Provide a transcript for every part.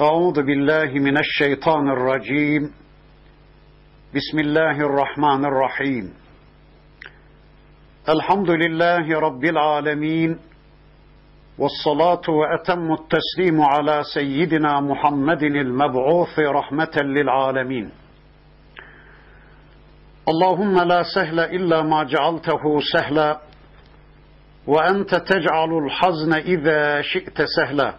أعوذ بالله من الشيطان الرجيم بسم الله الرحمن الرحيم الحمد لله رب العالمين والصلاة وأتم التسليم على سيدنا محمد المبعوث رحمة للعالمين اللهم لا سهل إلا ما جعلته سهلا وأنت تجعل الحزن إذا شئت سهلا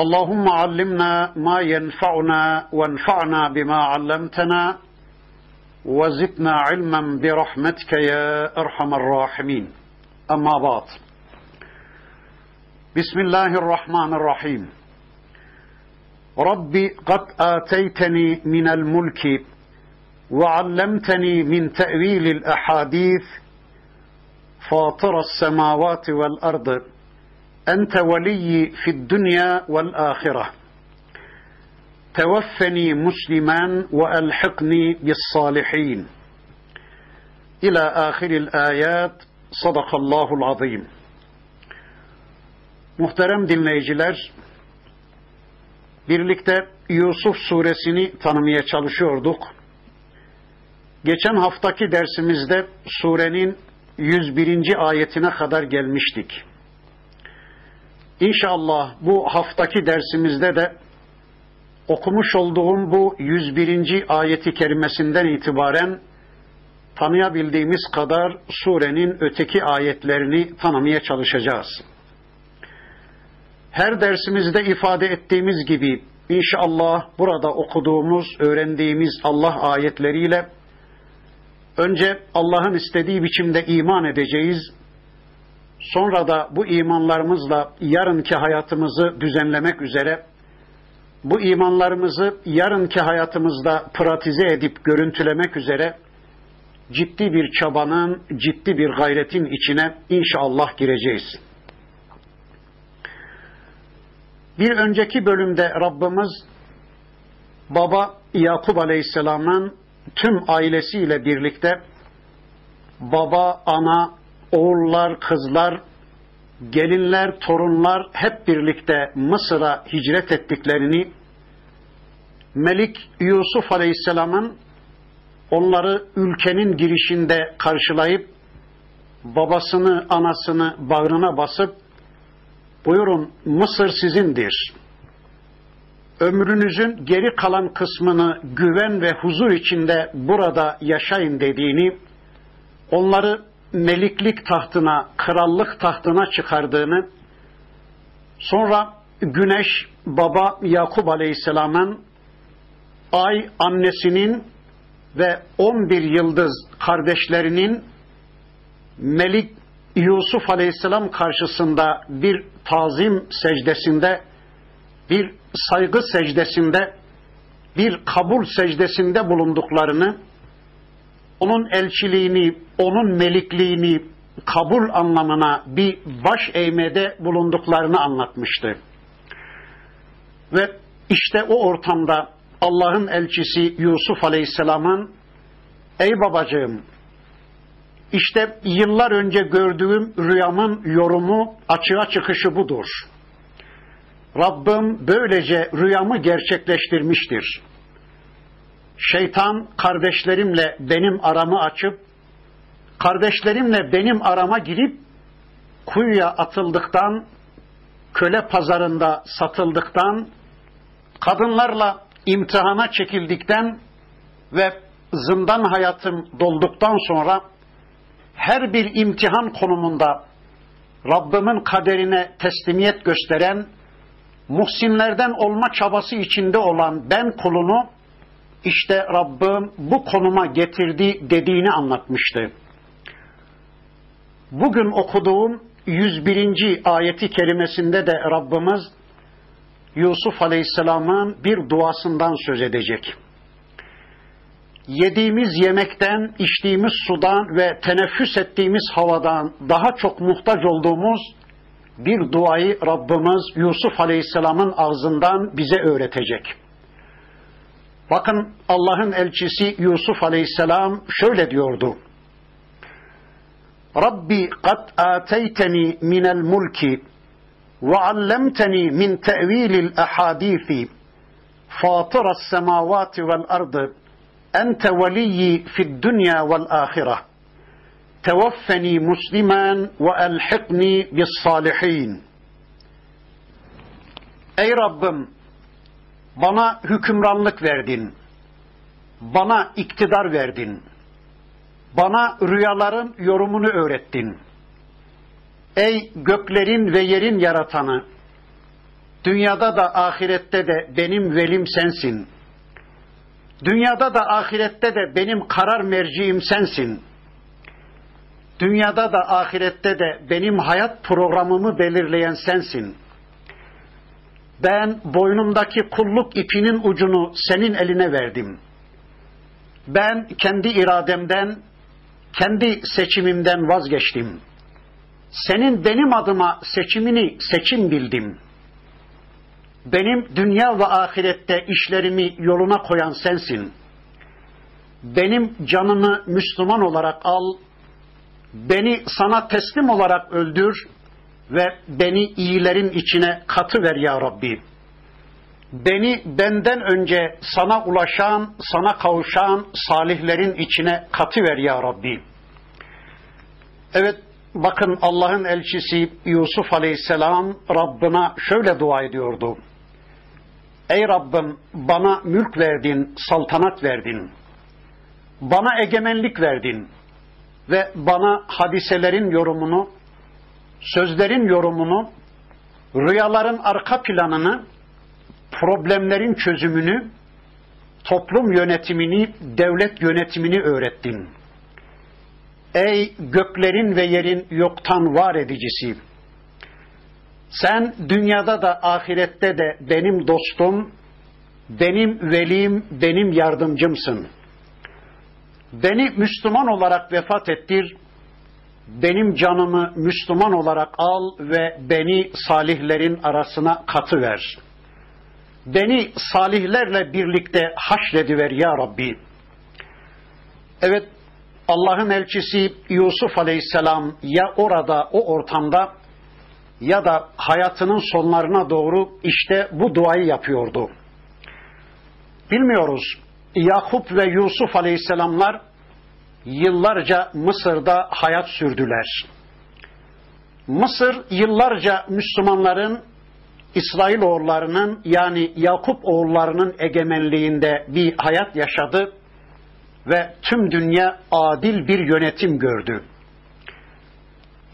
اللهم علمنا ما ينفعنا وانفعنا بما علمتنا وزدنا علما برحمتك يا أرحم الراحمين. أما بعد. بسم الله الرحمن الرحيم. ربي قد آتيتني من الملك وعلمتني من تأويل الأحاديث فاطر السماوات والأرض أنت ولي في الدنيا والآخرة توفني مسلما وألحقني بالصالحين إلى آخر الآيات صدق الله العظيم Muhterem dinleyiciler, birlikte Yusuf suresini tanımaya çalışıyorduk. Geçen haftaki dersimizde surenin 101. ayetine kadar gelmiştik. İnşallah bu haftaki dersimizde de okumuş olduğum bu 101. ayeti kerimesinden itibaren tanıyabildiğimiz kadar surenin öteki ayetlerini tanımaya çalışacağız. Her dersimizde ifade ettiğimiz gibi inşallah burada okuduğumuz, öğrendiğimiz Allah ayetleriyle önce Allah'ın istediği biçimde iman edeceğiz. Sonra da bu imanlarımızla yarınki hayatımızı düzenlemek üzere bu imanlarımızı yarınki hayatımızda pratize edip görüntülemek üzere ciddi bir çabanın, ciddi bir gayretin içine inşallah gireceğiz. Bir önceki bölümde Rabbimiz baba Yakup Aleyhisselam'ın tüm ailesiyle birlikte baba, ana, oğullar, kızlar, gelinler, torunlar hep birlikte Mısır'a hicret ettiklerini, Melik Yusuf Aleyhisselam'ın onları ülkenin girişinde karşılayıp babasını, anasını bağrına basıp buyurun Mısır sizindir. Ömrünüzün geri kalan kısmını güven ve huzur içinde burada yaşayın dediğini, onları meliklik tahtına, krallık tahtına çıkardığını, sonra güneş baba Yakup Aleyhisselam'ın ay annesinin ve 11 yıldız kardeşlerinin Melik Yusuf Aleyhisselam karşısında bir tazim secdesinde, bir saygı secdesinde, bir kabul secdesinde bulunduklarını, onun elçiliğini, onun melikliğini kabul anlamına bir baş eğmede bulunduklarını anlatmıştı. Ve işte o ortamda Allah'ın elçisi Yusuf Aleyhisselam'ın Ey babacığım işte yıllar önce gördüğüm rüyamın yorumu açığa çıkışı budur. Rabbim böylece rüyamı gerçekleştirmiştir. Şeytan kardeşlerimle benim aramı açıp, kardeşlerimle benim arama girip, kuyuya atıldıktan, köle pazarında satıldıktan, kadınlarla imtihana çekildikten ve zindan hayatım dolduktan sonra her bir imtihan konumunda Rabbimin kaderine teslimiyet gösteren, muhsinlerden olma çabası içinde olan ben kulunu işte Rabbim bu konuma getirdi dediğini anlatmıştı. Bugün okuduğum 101. ayeti kerimesinde de Rabbimiz Yusuf Aleyhisselam'ın bir duasından söz edecek yediğimiz yemekten, içtiğimiz sudan ve teneffüs ettiğimiz havadan daha çok muhtaç olduğumuz bir duayı Rabbimiz Yusuf Aleyhisselam'ın ağzından bize öğretecek. Bakın Allah'ın elçisi Yusuf Aleyhisselam şöyle diyordu. Rabbi kad ateyteni minel mulki وعلمتني من تأويل الأحاديث فاطر السماوات والأرض أنت ولي في الدنيا والآخرة توفني مسلما وألحقني بالصالحين Ey Rabbim bana hükümranlık verdin. Bana iktidar verdin. Bana rüyaların yorumunu öğrettin. Ey göklerin ve yerin yaratanı, dünyada da ahirette de benim velim sensin. Dünyada da ahirette de benim karar merciim sensin. Dünyada da ahirette de benim hayat programımı belirleyen sensin. Ben boynumdaki kulluk ipinin ucunu senin eline verdim. Ben kendi irademden, kendi seçimimden vazgeçtim. Senin benim adıma seçimini seçim bildim. Benim dünya ve ahirette işlerimi yoluna koyan sensin. Benim canımı Müslüman olarak al, beni sana teslim olarak öldür ve beni iyilerin içine katı ver ya Rabbi. Beni benden önce sana ulaşan, sana kavuşan salihlerin içine katı ver ya Rabbi. Evet, bakın Allah'ın elçisi Yusuf Aleyhisselam Rabbına şöyle dua ediyordu. Ey Rabbim bana mülk verdin, saltanat verdin. Bana egemenlik verdin ve bana hadiselerin yorumunu, sözlerin yorumunu, rüyaların arka planını, problemlerin çözümünü, toplum yönetimini, devlet yönetimini öğrettin. Ey göklerin ve yerin yoktan var edicisi! Sen dünyada da ahirette de benim dostum, benim velim, benim yardımcımsın. Beni Müslüman olarak vefat ettir, benim canımı Müslüman olarak al ve beni salihlerin arasına katı ver. Beni salihlerle birlikte haşrediver ya Rabbi. Evet, Allah'ın elçisi Yusuf Aleyhisselam ya orada, o ortamda ya da hayatının sonlarına doğru işte bu duayı yapıyordu. Bilmiyoruz. Yakup ve Yusuf Aleyhisselamlar yıllarca Mısır'da hayat sürdüler. Mısır yıllarca Müslümanların İsrail oğullarının yani Yakup oğullarının egemenliğinde bir hayat yaşadı ve tüm dünya adil bir yönetim gördü.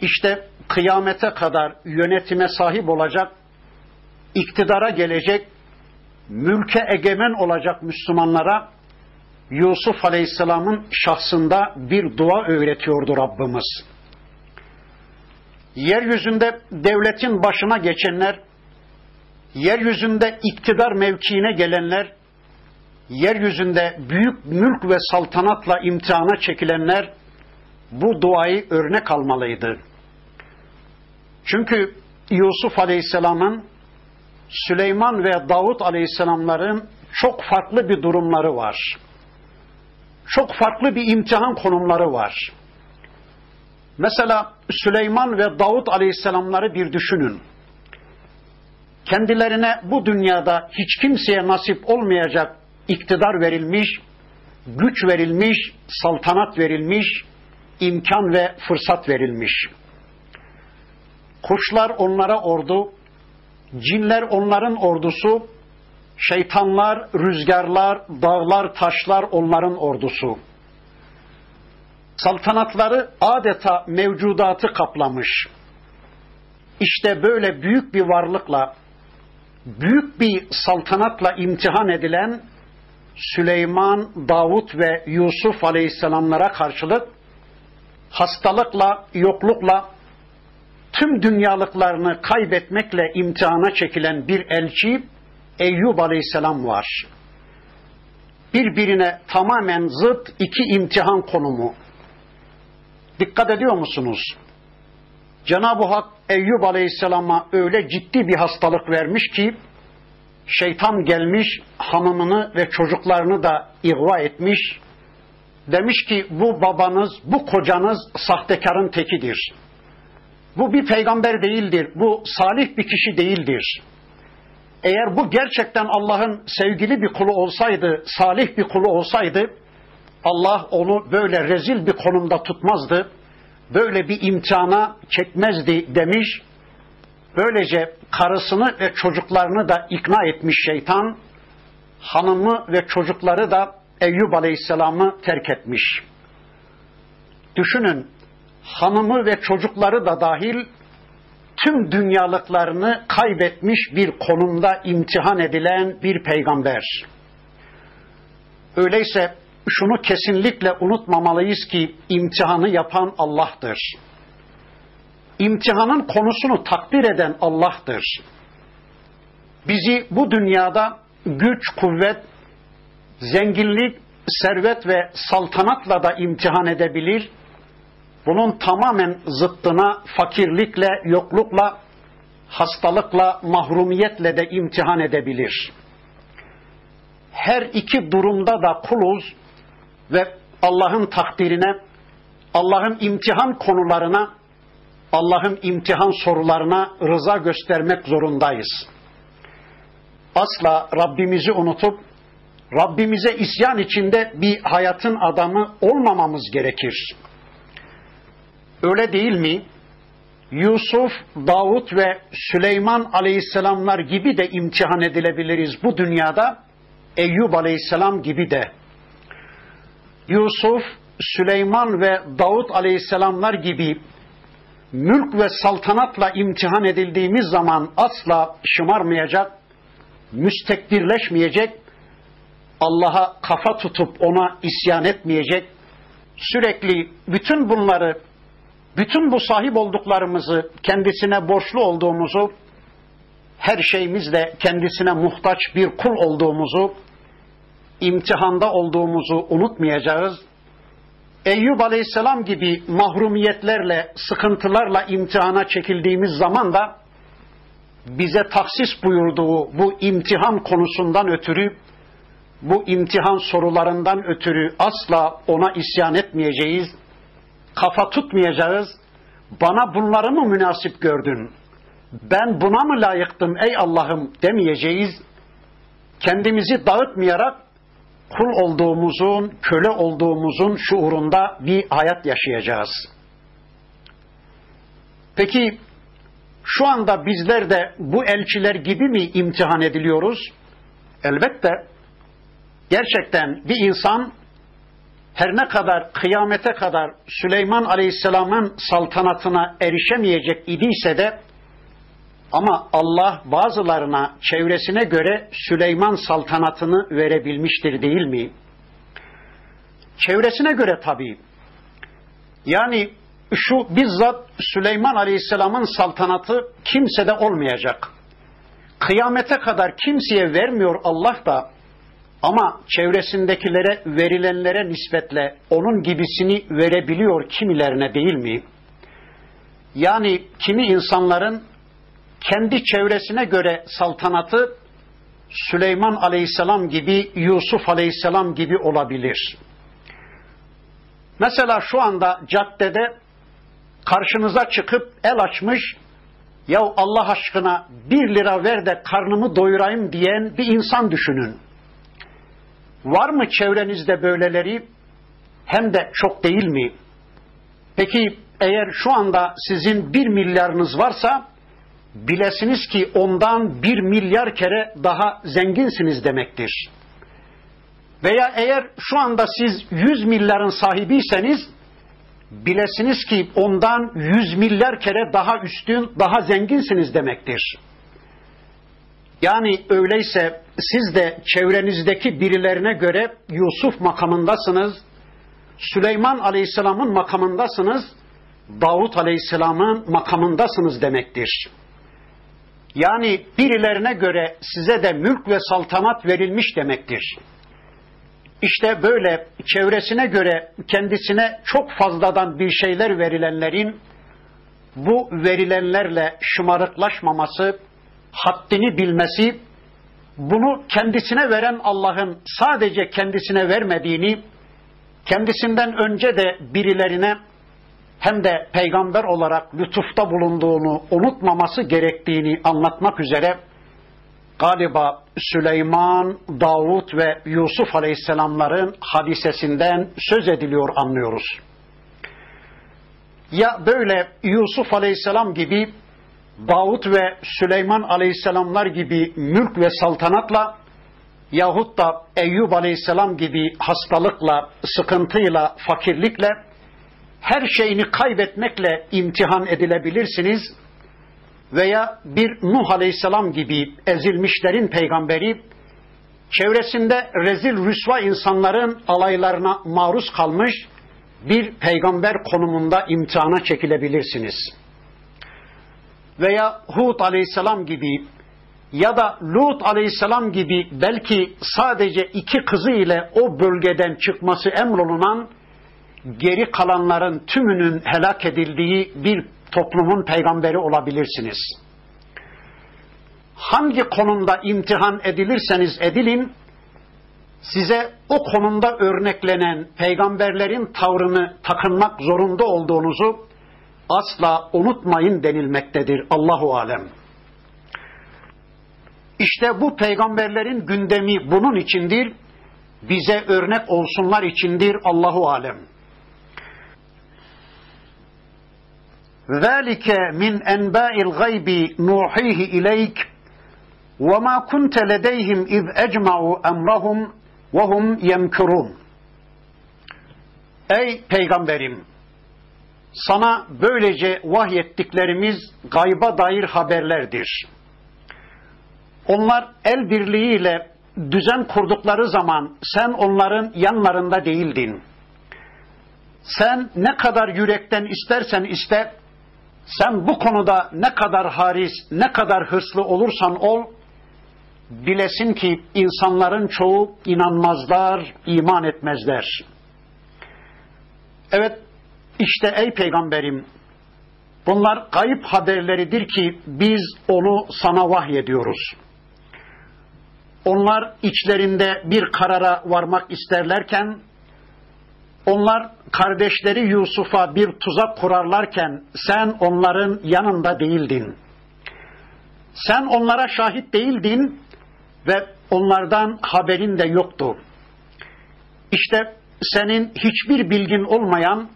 İşte kıyamete kadar yönetime sahip olacak, iktidara gelecek, mülke egemen olacak Müslümanlara Yusuf Aleyhisselam'ın şahsında bir dua öğretiyordu Rabbimiz. Yeryüzünde devletin başına geçenler, yeryüzünde iktidar mevkiine gelenler, yeryüzünde büyük mülk ve saltanatla imtihana çekilenler bu duayı örnek almalıydı. Çünkü Yusuf Aleyhisselam'ın Süleyman ve Davut Aleyhisselamların çok farklı bir durumları var. Çok farklı bir imtihan konumları var. Mesela Süleyman ve Davut Aleyhisselamları bir düşünün. Kendilerine bu dünyada hiç kimseye nasip olmayacak iktidar verilmiş, güç verilmiş, saltanat verilmiş, imkan ve fırsat verilmiş. Kuşlar onlara ordu, cinler onların ordusu, şeytanlar, rüzgarlar, dağlar, taşlar onların ordusu. Saltanatları adeta mevcudatı kaplamış. İşte böyle büyük bir varlıkla, büyük bir saltanatla imtihan edilen Süleyman, Davut ve Yusuf aleyhisselamlara karşılık hastalıkla, yoklukla, tüm dünyalıklarını kaybetmekle imtihana çekilen bir elçi Eyyub Aleyhisselam var. Birbirine tamamen zıt iki imtihan konumu. Dikkat ediyor musunuz? Cenab-ı Hak Eyyub Aleyhisselam'a öyle ciddi bir hastalık vermiş ki şeytan gelmiş hanımını ve çocuklarını da ihva etmiş. Demiş ki bu babanız, bu kocanız sahtekarın tekidir bu bir peygamber değildir, bu salih bir kişi değildir. Eğer bu gerçekten Allah'ın sevgili bir kulu olsaydı, salih bir kulu olsaydı, Allah onu böyle rezil bir konumda tutmazdı, böyle bir imtihana çekmezdi demiş. Böylece karısını ve çocuklarını da ikna etmiş şeytan, hanımı ve çocukları da Eyyub Aleyhisselam'ı terk etmiş. Düşünün, hanımı ve çocukları da dahil tüm dünyalıklarını kaybetmiş bir konumda imtihan edilen bir peygamber. Öyleyse şunu kesinlikle unutmamalıyız ki imtihanı yapan Allah'tır. İmtihanın konusunu takdir eden Allah'tır. Bizi bu dünyada güç, kuvvet, zenginlik, servet ve saltanatla da imtihan edebilir. Bunun tamamen zıttına fakirlikle, yoklukla, hastalıkla, mahrumiyetle de imtihan edebilir. Her iki durumda da kuluz ve Allah'ın takdirine, Allah'ın imtihan konularına, Allah'ın imtihan sorularına rıza göstermek zorundayız. Asla Rabbimizi unutup Rabbimize isyan içinde bir hayatın adamı olmamamız gerekir. Öyle değil mi? Yusuf, Davut ve Süleyman aleyhisselamlar gibi de imtihan edilebiliriz bu dünyada. Eyyub aleyhisselam gibi de. Yusuf, Süleyman ve Davut aleyhisselamlar gibi mülk ve saltanatla imtihan edildiğimiz zaman asla şımarmayacak, müstekbirleşmeyecek, Allah'a kafa tutup ona isyan etmeyecek, sürekli bütün bunları, bütün bu sahip olduklarımızı, kendisine borçlu olduğumuzu, her şeyimizle kendisine muhtaç bir kul olduğumuzu, imtihanda olduğumuzu unutmayacağız. Eyyub Aleyhisselam gibi mahrumiyetlerle, sıkıntılarla imtihana çekildiğimiz zaman da bize taksis buyurduğu bu imtihan konusundan ötürü bu imtihan sorularından ötürü asla ona isyan etmeyeceğiz. Kafa tutmayacağız. Bana bunları mı münasip gördün? Ben buna mı layıktım ey Allah'ım demeyeceğiz. Kendimizi dağıtmayarak kul olduğumuzun, köle olduğumuzun şuurunda bir hayat yaşayacağız. Peki şu anda bizler de bu elçiler gibi mi imtihan ediliyoruz? Elbette gerçekten bir insan her ne kadar kıyamete kadar Süleyman Aleyhisselam'ın saltanatına erişemeyecek idiyse de ama Allah bazılarına çevresine göre Süleyman saltanatını verebilmiştir değil mi? Çevresine göre tabii. Yani şu bizzat Süleyman Aleyhisselam'ın saltanatı kimsede olmayacak. Kıyamete kadar kimseye vermiyor Allah da ama çevresindekilere verilenlere nispetle onun gibisini verebiliyor kimilerine değil mi? Yani kimi insanların kendi çevresine göre saltanatı Süleyman Aleyhisselam gibi, Yusuf Aleyhisselam gibi olabilir. Mesela şu anda caddede karşınıza çıkıp el açmış, ya Allah aşkına bir lira ver de karnımı doyurayım diyen bir insan düşünün. Var mı çevrenizde böyleleri? Hem de çok değil mi? Peki eğer şu anda sizin bir milyarınız varsa bilesiniz ki ondan bir milyar kere daha zenginsiniz demektir. Veya eğer şu anda siz yüz milyarın sahibiyseniz bilesiniz ki ondan yüz milyar kere daha üstün, daha zenginsiniz demektir. Yani öyleyse siz de çevrenizdeki birilerine göre Yusuf makamındasınız, Süleyman Aleyhisselam'ın makamındasınız, Davut Aleyhisselam'ın makamındasınız demektir. Yani birilerine göre size de mülk ve saltanat verilmiş demektir. İşte böyle çevresine göre kendisine çok fazladan bir şeyler verilenlerin bu verilenlerle şımarıklaşmaması, haddini bilmesi, bunu kendisine veren Allah'ın sadece kendisine vermediğini, kendisinden önce de birilerine hem de peygamber olarak lütufta bulunduğunu unutmaması gerektiğini anlatmak üzere galiba Süleyman, Davut ve Yusuf Aleyhisselamların hadisesinden söz ediliyor anlıyoruz. Ya böyle Yusuf Aleyhisselam gibi Davut ve Süleyman Aleyhisselamlar gibi mülk ve saltanatla yahut da Eyyub Aleyhisselam gibi hastalıkla, sıkıntıyla, fakirlikle her şeyini kaybetmekle imtihan edilebilirsiniz veya bir Nuh Aleyhisselam gibi ezilmişlerin peygamberi çevresinde rezil rüsva insanların alaylarına maruz kalmış bir peygamber konumunda imtihana çekilebilirsiniz. Veya Hud Aleyhisselam gibi ya da Lut Aleyhisselam gibi belki sadece iki kızı ile o bölgeden çıkması emrolunan geri kalanların tümünün helak edildiği bir toplumun peygamberi olabilirsiniz. Hangi konumda imtihan edilirseniz edilin, size o konumda örneklenen peygamberlerin tavrını takınmak zorunda olduğunuzu asla unutmayın denilmektedir Allahu alem. İşte bu peygamberlerin gündemi bunun içindir. Bize örnek olsunlar içindir Allahu alem. ذَٰلِكَ مِنْ اَنْبَاءِ الْغَيْبِ نُوحِيهِ اِلَيْكَ وَمَا كُنْتَ لَدَيْهِمْ اِذْ اَجْمَعُوا اَمْرَهُمْ وَهُمْ يَمْكُرُونَ Ey peygamberim! Sana böylece vahyettiklerimiz gayba dair haberlerdir. Onlar el birliğiyle düzen kurdukları zaman sen onların yanlarında değildin. Sen ne kadar yürekten istersen iste, sen bu konuda ne kadar haris, ne kadar hırslı olursan ol, bilesin ki insanların çoğu inanmazlar, iman etmezler. Evet, işte ey peygamberim, bunlar kayıp haberleridir ki biz onu sana vahyediyoruz. Onlar içlerinde bir karara varmak isterlerken, onlar kardeşleri Yusuf'a bir tuzak kurarlarken sen onların yanında değildin. Sen onlara şahit değildin ve onlardan haberin de yoktu. İşte senin hiçbir bilgin olmayan,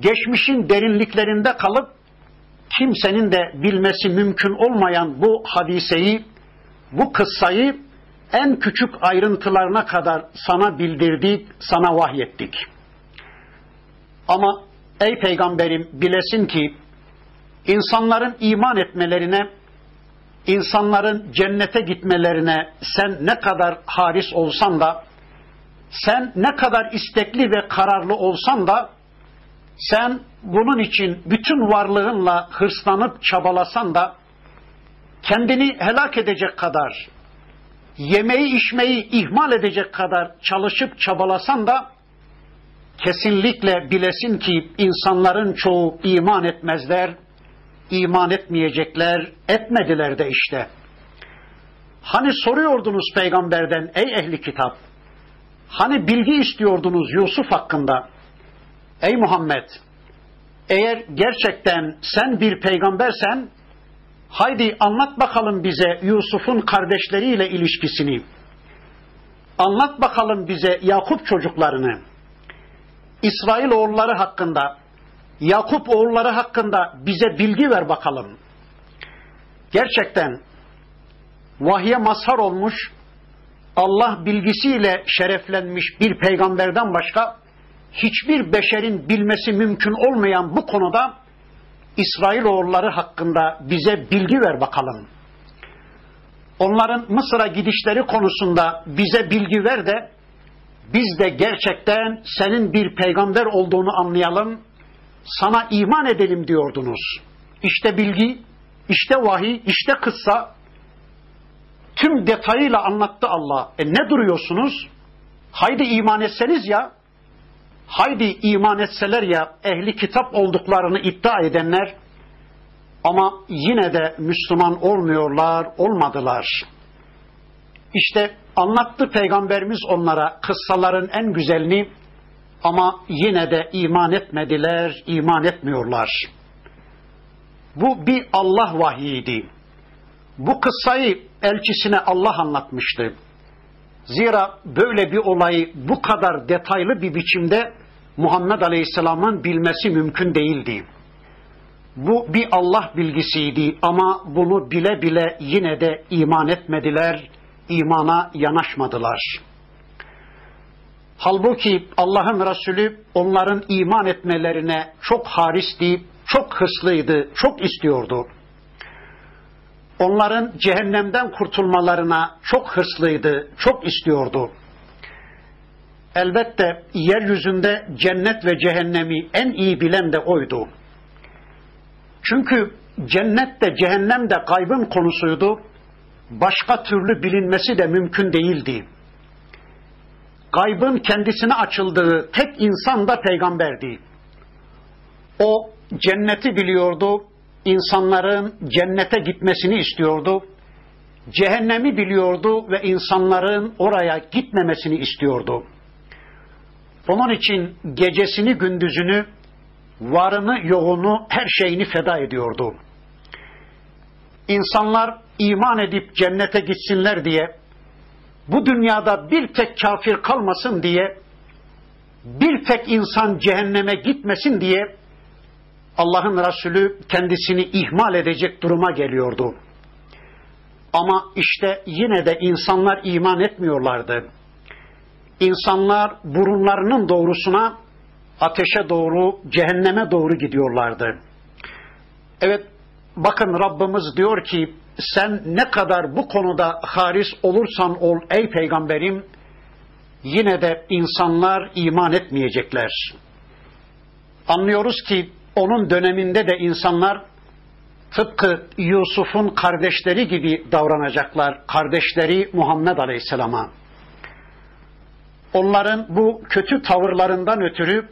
geçmişin derinliklerinde kalıp kimsenin de bilmesi mümkün olmayan bu hadiseyi, bu kıssayı en küçük ayrıntılarına kadar sana bildirdik, sana vahyettik. Ama ey peygamberim bilesin ki insanların iman etmelerine, insanların cennete gitmelerine sen ne kadar haris olsan da, sen ne kadar istekli ve kararlı olsan da, sen bunun için bütün varlığınla hırslanıp çabalasan da, kendini helak edecek kadar, yemeği içmeyi ihmal edecek kadar çalışıp çabalasan da kesinlikle bilesin ki insanların çoğu iman etmezler, iman etmeyecekler, etmediler de işte. Hani soruyordunuz peygamberden ey ehli kitap, hani bilgi istiyordunuz Yusuf hakkında, ey Muhammed, eğer gerçekten sen bir peygambersen, Haydi anlat bakalım bize Yusuf'un kardeşleriyle ilişkisini. Anlat bakalım bize Yakup çocuklarını. İsrail oğulları hakkında, Yakup oğulları hakkında bize bilgi ver bakalım. Gerçekten vahye mazhar olmuş, Allah bilgisiyle şereflenmiş bir peygamberden başka hiçbir beşerin bilmesi mümkün olmayan bu konuda İsrailoğulları hakkında bize bilgi ver bakalım. Onların Mısır'a gidişleri konusunda bize bilgi ver de biz de gerçekten senin bir peygamber olduğunu anlayalım, sana iman edelim diyordunuz. İşte bilgi, işte vahiy, işte kıssa tüm detayıyla anlattı Allah. E ne duruyorsunuz? Haydi iman etseniz ya haydi iman etseler ya ehli kitap olduklarını iddia edenler ama yine de Müslüman olmuyorlar, olmadılar. İşte anlattı Peygamberimiz onlara kıssaların en güzelini, Ama yine de iman etmediler, iman etmiyorlar. Bu bir Allah vahiydi. Bu kıssayı elçisine Allah anlatmıştı. Zira böyle bir olayı bu kadar detaylı bir biçimde Muhammed Aleyhisselam'ın bilmesi mümkün değildi. Bu bir Allah bilgisiydi ama bunu bile bile yine de iman etmediler, imana yanaşmadılar. Halbuki Allah'ın Resulü onların iman etmelerine çok haristi, çok hırslıydı, çok istiyordu. Onların cehennemden kurtulmalarına çok hırslıydı, çok istiyordu. Elbette yeryüzünde cennet ve cehennemi en iyi bilen de oydu. Çünkü cennet de cehennem de kaybın konusuydu. Başka türlü bilinmesi de mümkün değildi. Gaybın kendisine açıldığı tek insan da peygamberdi. O cenneti biliyordu, insanların cennete gitmesini istiyordu. Cehennemi biliyordu ve insanların oraya gitmemesini istiyordu. Onun için gecesini gündüzünü, varını yoğunu, her şeyini feda ediyordu. İnsanlar iman edip cennete gitsinler diye, bu dünyada bir tek kafir kalmasın diye, bir tek insan cehenneme gitmesin diye Allah'ın Resulü kendisini ihmal edecek duruma geliyordu. Ama işte yine de insanlar iman etmiyorlardı. İnsanlar burunlarının doğrusuna ateşe doğru, cehenneme doğru gidiyorlardı. Evet, bakın Rabbimiz diyor ki, sen ne kadar bu konuda haris olursan ol ey peygamberim, yine de insanlar iman etmeyecekler. Anlıyoruz ki onun döneminde de insanlar tıpkı Yusuf'un kardeşleri gibi davranacaklar. Kardeşleri Muhammed Aleyhisselam'a. Onların bu kötü tavırlarından ötürü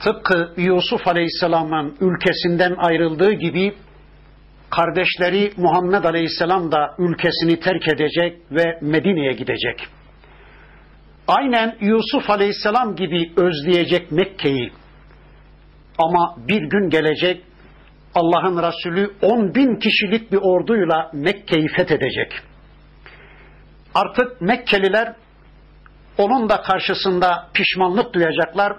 tıpkı Yusuf Aleyhisselam'ın ülkesinden ayrıldığı gibi kardeşleri Muhammed Aleyhisselam da ülkesini terk edecek ve Medine'ye gidecek. Aynen Yusuf Aleyhisselam gibi özleyecek Mekke'yi, ama bir gün gelecek Allah'ın Resulü 10 bin kişilik bir orduyla Mekke'yi fethedecek. Artık Mekkeliler onun da karşısında pişmanlık duyacaklar.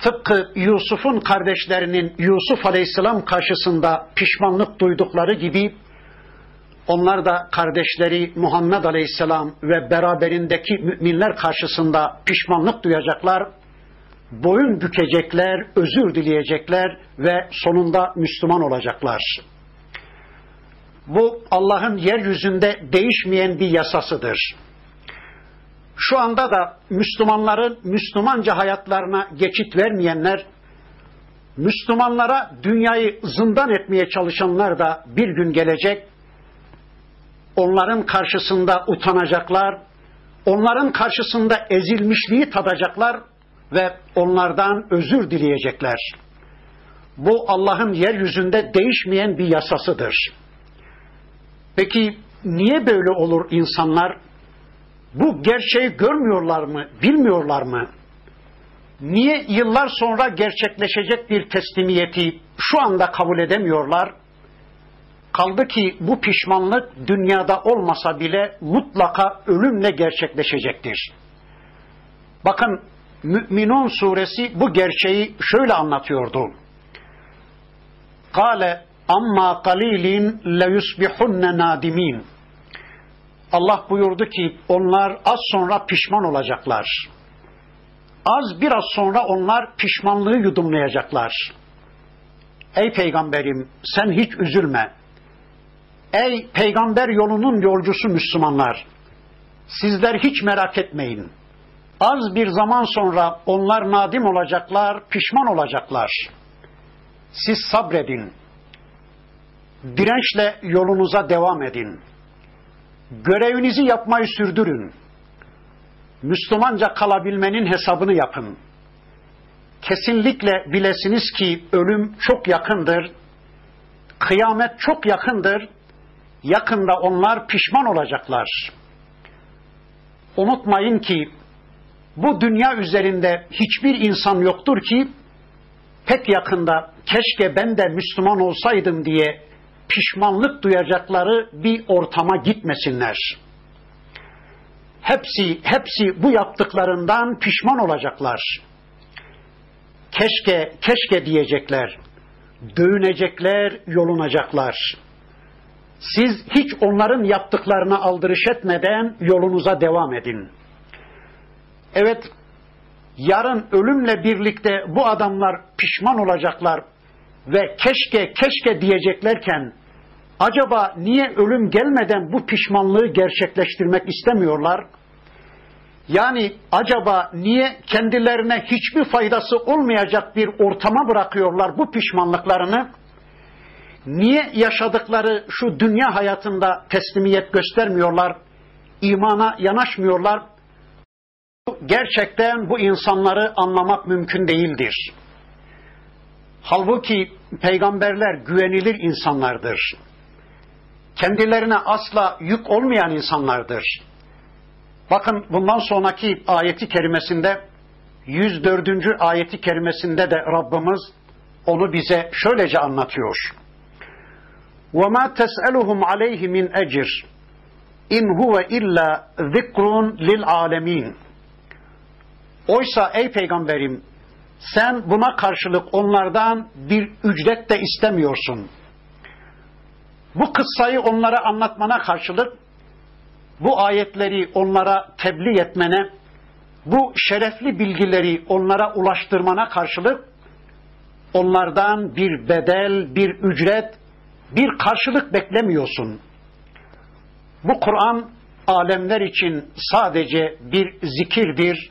Tıpkı Yusuf'un kardeşlerinin Yusuf Aleyhisselam karşısında pişmanlık duydukları gibi onlar da kardeşleri Muhammed Aleyhisselam ve beraberindeki müminler karşısında pişmanlık duyacaklar boyun bükecekler, özür dileyecekler ve sonunda Müslüman olacaklar. Bu Allah'ın yeryüzünde değişmeyen bir yasasıdır. Şu anda da Müslümanların Müslümanca hayatlarına geçit vermeyenler, Müslümanlara dünyayı zindan etmeye çalışanlar da bir gün gelecek, onların karşısında utanacaklar, onların karşısında ezilmişliği tadacaklar ve onlardan özür dileyecekler. Bu Allah'ın yeryüzünde değişmeyen bir yasasıdır. Peki niye böyle olur insanlar? Bu gerçeği görmüyorlar mı, bilmiyorlar mı? Niye yıllar sonra gerçekleşecek bir teslimiyeti şu anda kabul edemiyorlar? Kaldı ki bu pişmanlık dünyada olmasa bile mutlaka ölümle gerçekleşecektir. Bakın Mü'minun suresi bu gerçeği şöyle anlatıyordu. Kale amma kalilin le yusbihunne nadimin. Allah buyurdu ki onlar az sonra pişman olacaklar. Az biraz sonra onlar pişmanlığı yudumlayacaklar. Ey peygamberim sen hiç üzülme. Ey peygamber yolunun yolcusu Müslümanlar. Sizler hiç merak etmeyin. Az bir zaman sonra onlar nadim olacaklar, pişman olacaklar. Siz sabredin. Dirençle yolunuza devam edin. Görevinizi yapmayı sürdürün. Müslümanca kalabilmenin hesabını yapın. Kesinlikle bilesiniz ki ölüm çok yakındır. Kıyamet çok yakındır. Yakında onlar pişman olacaklar. Unutmayın ki bu dünya üzerinde hiçbir insan yoktur ki pek yakında keşke ben de Müslüman olsaydım diye pişmanlık duyacakları bir ortama gitmesinler. Hepsi, hepsi bu yaptıklarından pişman olacaklar. Keşke, keşke diyecekler. Dövünecekler, yolunacaklar. Siz hiç onların yaptıklarına aldırış etmeden yolunuza devam edin. Evet, yarın ölümle birlikte bu adamlar pişman olacaklar ve keşke keşke diyeceklerken acaba niye ölüm gelmeden bu pişmanlığı gerçekleştirmek istemiyorlar? Yani acaba niye kendilerine hiçbir faydası olmayacak bir ortama bırakıyorlar bu pişmanlıklarını? Niye yaşadıkları şu dünya hayatında teslimiyet göstermiyorlar? imana yanaşmıyorlar? Gerçekten bu insanları anlamak mümkün değildir. Halbuki peygamberler güvenilir insanlardır Kendilerine asla yük olmayan insanlardır. Bakın bundan sonraki ayeti kerimesinde 104. ayeti kerimesinde de Rabbimiz onu bize şöylece anlatıyor. وَمَا تَسْأَلُهُمْ عَلَيْهِ مِنْ اَجِرٍ اِنْ هُوَ اِلَّا ذِكْرٌ لِلْعَالَمِينَ Oysa ey peygamberim sen buna karşılık onlardan bir ücret de istemiyorsun. Bu kıssayı onlara anlatmana karşılık bu ayetleri onlara tebliğ etmene, bu şerefli bilgileri onlara ulaştırmana karşılık onlardan bir bedel, bir ücret, bir karşılık beklemiyorsun. Bu Kur'an alemler için sadece bir zikirdir,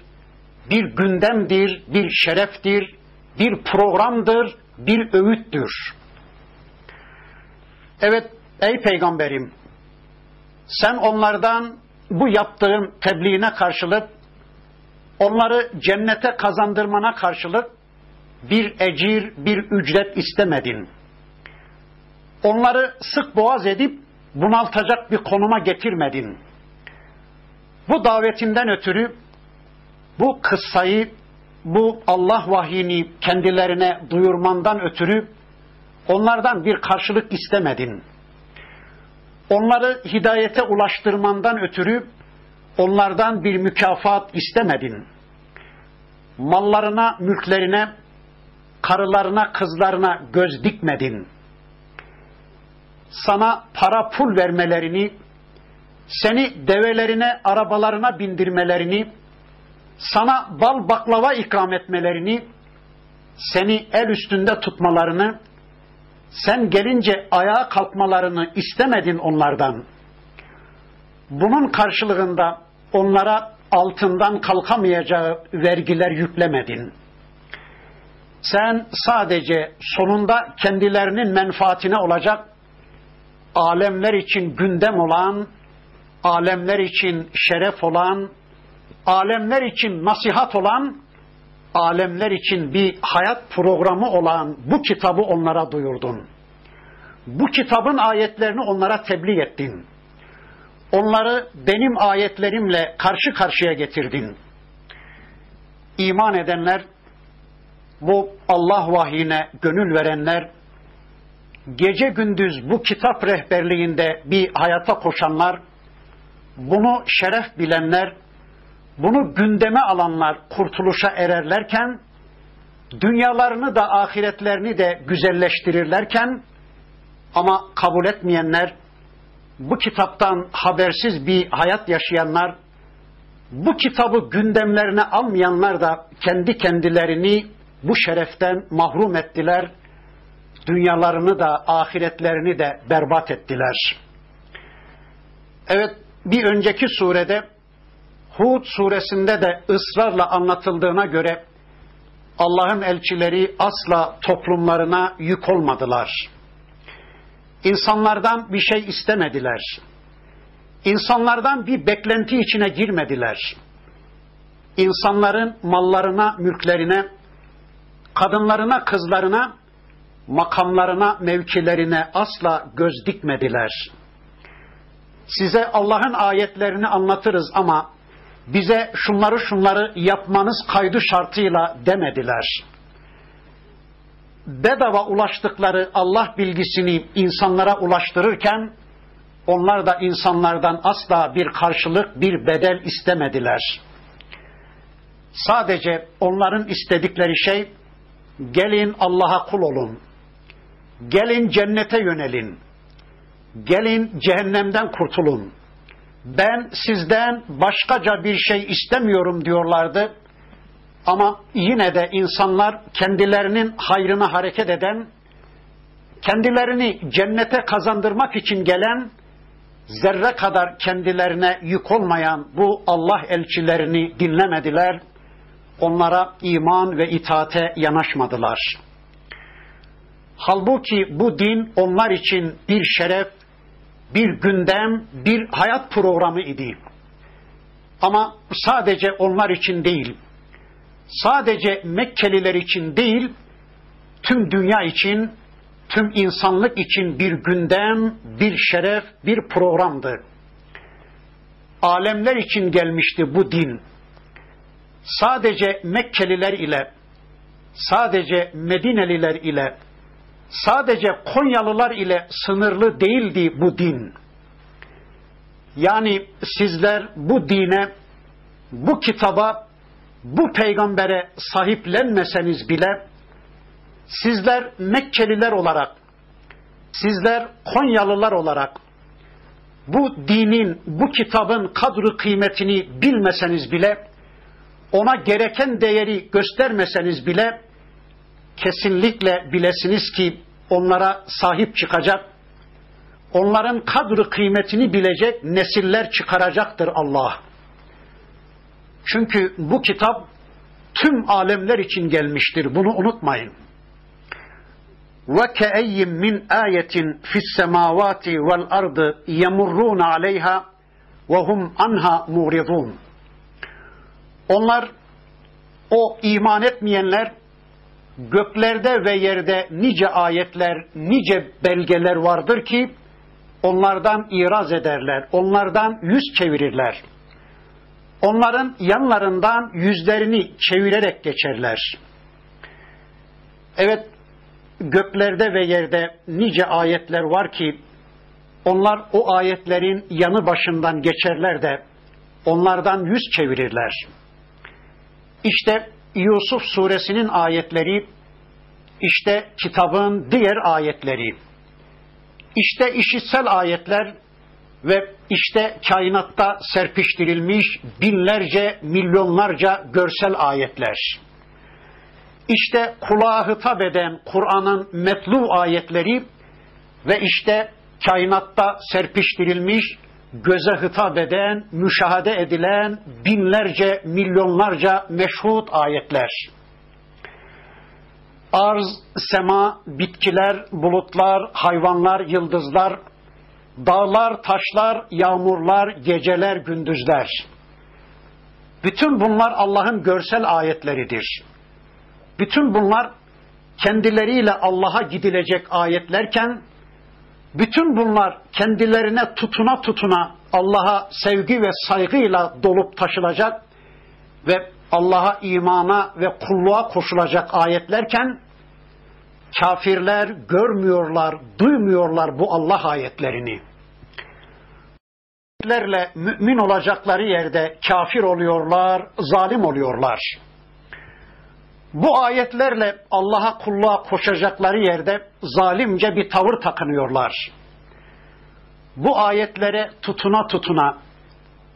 bir gündemdir, bir şereftir, bir programdır, bir öğüttür. Evet ey peygamberim sen onlardan bu yaptığın tebliğine karşılık onları cennete kazandırmana karşılık bir ecir, bir ücret istemedin. Onları sık boğaz edip bunaltacak bir konuma getirmedin. Bu davetinden ötürü bu kıssayı, bu Allah vahyini kendilerine duyurmandan ötürü onlardan bir karşılık istemedin. Onları hidayete ulaştırmandan ötürü onlardan bir mükafat istemedin. Mallarına, mülklerine, karılarına, kızlarına göz dikmedin. Sana para pul vermelerini, seni develerine, arabalarına bindirmelerini, sana bal baklava ikram etmelerini, seni el üstünde tutmalarını, sen gelince ayağa kalkmalarını istemedin onlardan. Bunun karşılığında onlara altından kalkamayacağı vergiler yüklemedin. Sen sadece sonunda kendilerinin menfaatine olacak, alemler için gündem olan, alemler için şeref olan, alemler için nasihat olan, alemler için bir hayat programı olan bu kitabı onlara duyurdun. Bu kitabın ayetlerini onlara tebliğ ettin. Onları benim ayetlerimle karşı karşıya getirdin. İman edenler, bu Allah vahyine gönül verenler, gece gündüz bu kitap rehberliğinde bir hayata koşanlar, bunu şeref bilenler, bunu gündeme alanlar kurtuluşa ererlerken, dünyalarını da ahiretlerini de güzelleştirirlerken, ama kabul etmeyenler, bu kitaptan habersiz bir hayat yaşayanlar, bu kitabı gündemlerine almayanlar da kendi kendilerini bu şereften mahrum ettiler. Dünyalarını da ahiretlerini de berbat ettiler. Evet bir önceki surede Hud suresinde de ısrarla anlatıldığına göre Allah'ın elçileri asla toplumlarına yük olmadılar. İnsanlardan bir şey istemediler. İnsanlardan bir beklenti içine girmediler. İnsanların mallarına, mülklerine, kadınlarına, kızlarına, makamlarına, mevkilerine asla göz dikmediler. Size Allah'ın ayetlerini anlatırız ama bize şunları şunları yapmanız kaydı şartıyla demediler. Bedava ulaştıkları Allah bilgisini insanlara ulaştırırken onlar da insanlardan asla bir karşılık, bir bedel istemediler. Sadece onların istedikleri şey gelin Allah'a kul olun. Gelin cennete yönelin. Gelin cehennemden kurtulun. Ben sizden başkaca bir şey istemiyorum diyorlardı. Ama yine de insanlar kendilerinin hayrına hareket eden, kendilerini cennete kazandırmak için gelen, zerre kadar kendilerine yük olmayan bu Allah elçilerini dinlemediler. Onlara iman ve itaate yanaşmadılar. Halbuki bu din onlar için bir şeref, bir gündem, bir hayat programı idi. Ama sadece onlar için değil, sadece Mekkeliler için değil, tüm dünya için, tüm insanlık için bir gündem, bir şeref, bir programdı. Alemler için gelmişti bu din. Sadece Mekkeliler ile, sadece Medineliler ile, sadece Konyalılar ile sınırlı değildi bu din. Yani sizler bu dine, bu kitaba, bu peygambere sahiplenmeseniz bile sizler Mekkeliler olarak, sizler Konyalılar olarak bu dinin, bu kitabın kadru kıymetini bilmeseniz bile, ona gereken değeri göstermeseniz bile kesinlikle bilesiniz ki onlara sahip çıkacak, onların kadri kıymetini bilecek nesiller çıkaracaktır Allah. Çünkü bu kitap tüm alemler için gelmiştir. Bunu unutmayın. Ayetin fis semavati vel ardı yemurrun aleyha ve hum anha muridun. Onlar o iman etmeyenler göklerde ve yerde nice ayetler, nice belgeler vardır ki onlardan iraz ederler, onlardan yüz çevirirler. Onların yanlarından yüzlerini çevirerek geçerler. Evet, göklerde ve yerde nice ayetler var ki onlar o ayetlerin yanı başından geçerler de onlardan yüz çevirirler. İşte Yusuf suresinin ayetleri, işte kitabın diğer ayetleri, işte işitsel ayetler ve işte kainatta serpiştirilmiş binlerce, milyonlarca görsel ayetler. İşte kulağa hitap eden Kur'an'ın metlu ayetleri ve işte kainatta serpiştirilmiş göze hitap eden, müşahede edilen binlerce, milyonlarca meşhut ayetler. Arz, sema, bitkiler, bulutlar, hayvanlar, yıldızlar, dağlar, taşlar, yağmurlar, geceler, gündüzler. Bütün bunlar Allah'ın görsel ayetleridir. Bütün bunlar kendileriyle Allah'a gidilecek ayetlerken bütün bunlar kendilerine tutuna tutuna Allah'a sevgi ve saygıyla dolup taşılacak ve Allah'a imana ve kulluğa koşulacak ayetlerken kafirler görmüyorlar, duymuyorlar bu Allah ayetlerini. Ayetlerle mümin olacakları yerde kafir oluyorlar, zalim oluyorlar bu ayetlerle Allah'a kulluğa koşacakları yerde zalimce bir tavır takınıyorlar. Bu ayetlere tutuna tutuna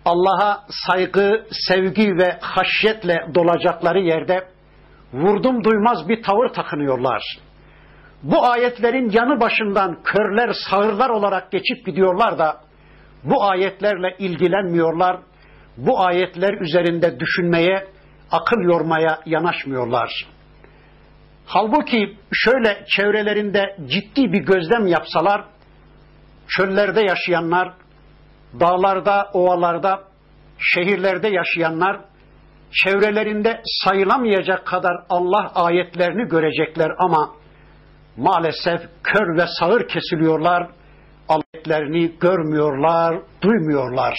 Allah'a saygı, sevgi ve haşyetle dolacakları yerde vurdum duymaz bir tavır takınıyorlar. Bu ayetlerin yanı başından körler, sağırlar olarak geçip gidiyorlar da bu ayetlerle ilgilenmiyorlar. Bu ayetler üzerinde düşünmeye, akıl yormaya yanaşmıyorlar. Halbuki şöyle çevrelerinde ciddi bir gözlem yapsalar, çöllerde yaşayanlar, dağlarda, ovalarda, şehirlerde yaşayanlar, çevrelerinde sayılamayacak kadar Allah ayetlerini görecekler ama maalesef kör ve sağır kesiliyorlar, ayetlerini görmüyorlar, duymuyorlar.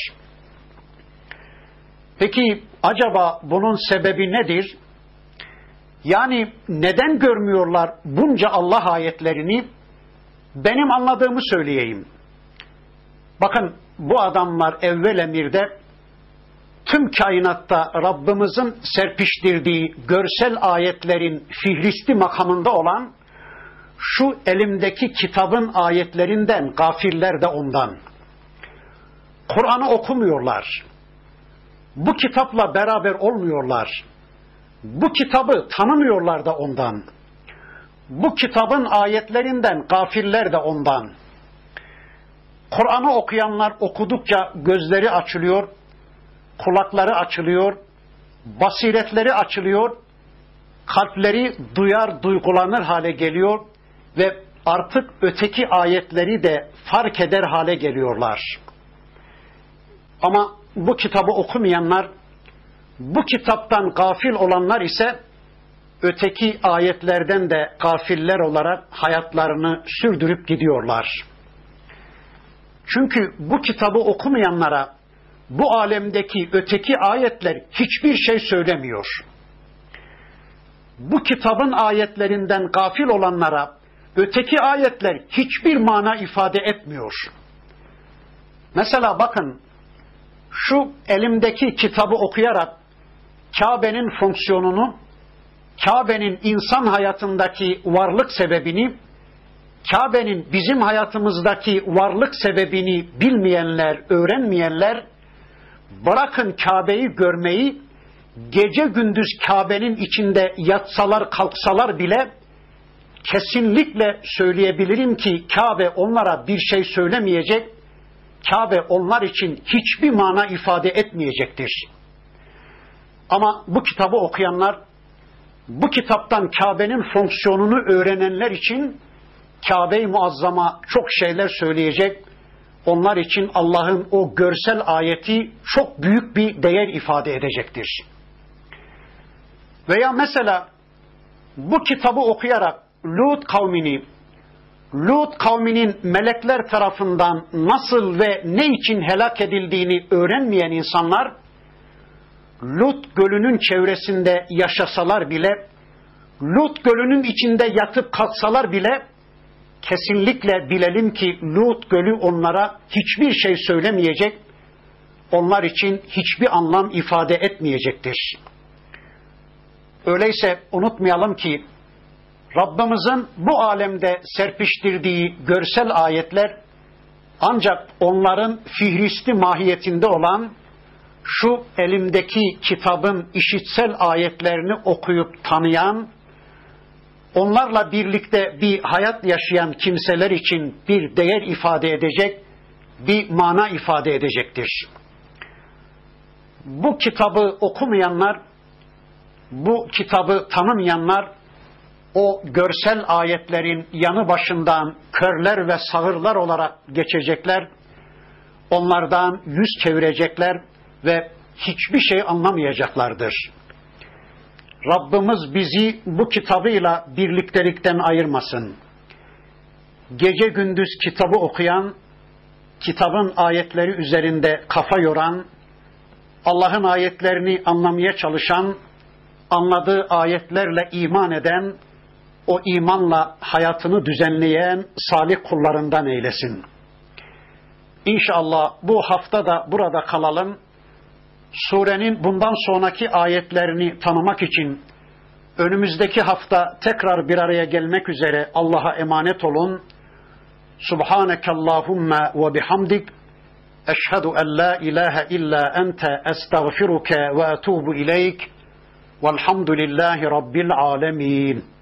Peki acaba bunun sebebi nedir? Yani neden görmüyorlar bunca Allah ayetlerini? Benim anladığımı söyleyeyim. Bakın bu adamlar evvel emirde tüm kainatta Rabbimizin serpiştirdiği görsel ayetlerin fihristi makamında olan şu elimdeki kitabın ayetlerinden gafiller de ondan. Kur'an'ı okumuyorlar. Bu kitapla beraber olmuyorlar. Bu kitabı tanımıyorlar da ondan. Bu kitabın ayetlerinden gafiller de ondan. Kur'an'ı okuyanlar okudukça gözleri açılıyor, kulakları açılıyor, basiretleri açılıyor, kalpleri duyar, duygulanır hale geliyor ve artık öteki ayetleri de fark eder hale geliyorlar. Ama bu kitabı okumayanlar, bu kitaptan gafil olanlar ise öteki ayetlerden de gafiller olarak hayatlarını sürdürüp gidiyorlar. Çünkü bu kitabı okumayanlara bu alemdeki öteki ayetler hiçbir şey söylemiyor. Bu kitabın ayetlerinden gafil olanlara öteki ayetler hiçbir mana ifade etmiyor. Mesela bakın şu elimdeki kitabı okuyarak Kabe'nin fonksiyonunu, Kabe'nin insan hayatındaki varlık sebebini, Kabe'nin bizim hayatımızdaki varlık sebebini bilmeyenler, öğrenmeyenler, bırakın Kabe'yi görmeyi, gece gündüz Kabe'nin içinde yatsalar kalksalar bile, kesinlikle söyleyebilirim ki Kabe onlara bir şey söylemeyecek, Kabe onlar için hiçbir mana ifade etmeyecektir. Ama bu kitabı okuyanlar, bu kitaptan Kabe'nin fonksiyonunu öğrenenler için Kabe-i Muazzama çok şeyler söyleyecek. Onlar için Allah'ın o görsel ayeti çok büyük bir değer ifade edecektir. Veya mesela bu kitabı okuyarak Lut kavmini, Lut kavminin melekler tarafından nasıl ve ne için helak edildiğini öğrenmeyen insanlar, Lut gölünün çevresinde yaşasalar bile, Lut gölünün içinde yatıp kalksalar bile, kesinlikle bilelim ki Lut gölü onlara hiçbir şey söylemeyecek, onlar için hiçbir anlam ifade etmeyecektir. Öyleyse unutmayalım ki Rabbimizin bu alemde serpiştirdiği görsel ayetler ancak onların fihristi mahiyetinde olan şu elimdeki kitabın işitsel ayetlerini okuyup tanıyan, onlarla birlikte bir hayat yaşayan kimseler için bir değer ifade edecek, bir mana ifade edecektir. Bu kitabı okumayanlar, bu kitabı tanımayanlar o görsel ayetlerin yanı başından körler ve sağırlar olarak geçecekler. Onlardan yüz çevirecekler ve hiçbir şey anlamayacaklardır. Rabbimiz bizi bu kitabıyla birliktelikten ayırmasın. Gece gündüz kitabı okuyan, kitabın ayetleri üzerinde kafa yoran, Allah'ın ayetlerini anlamaya çalışan, anladığı ayetlerle iman eden, o imanla hayatını düzenleyen salih kullarından eylesin. İnşallah bu hafta da burada kalalım. Surenin bundan sonraki ayetlerini tanımak için önümüzdeki hafta tekrar bir araya gelmek üzere Allah'a emanet olun. Subhaneke Allahumma ve bihamdik eşhedü en la ilahe illa ente estağfiruke ve etubu ileyk velhamdülillahi rabbil alemin.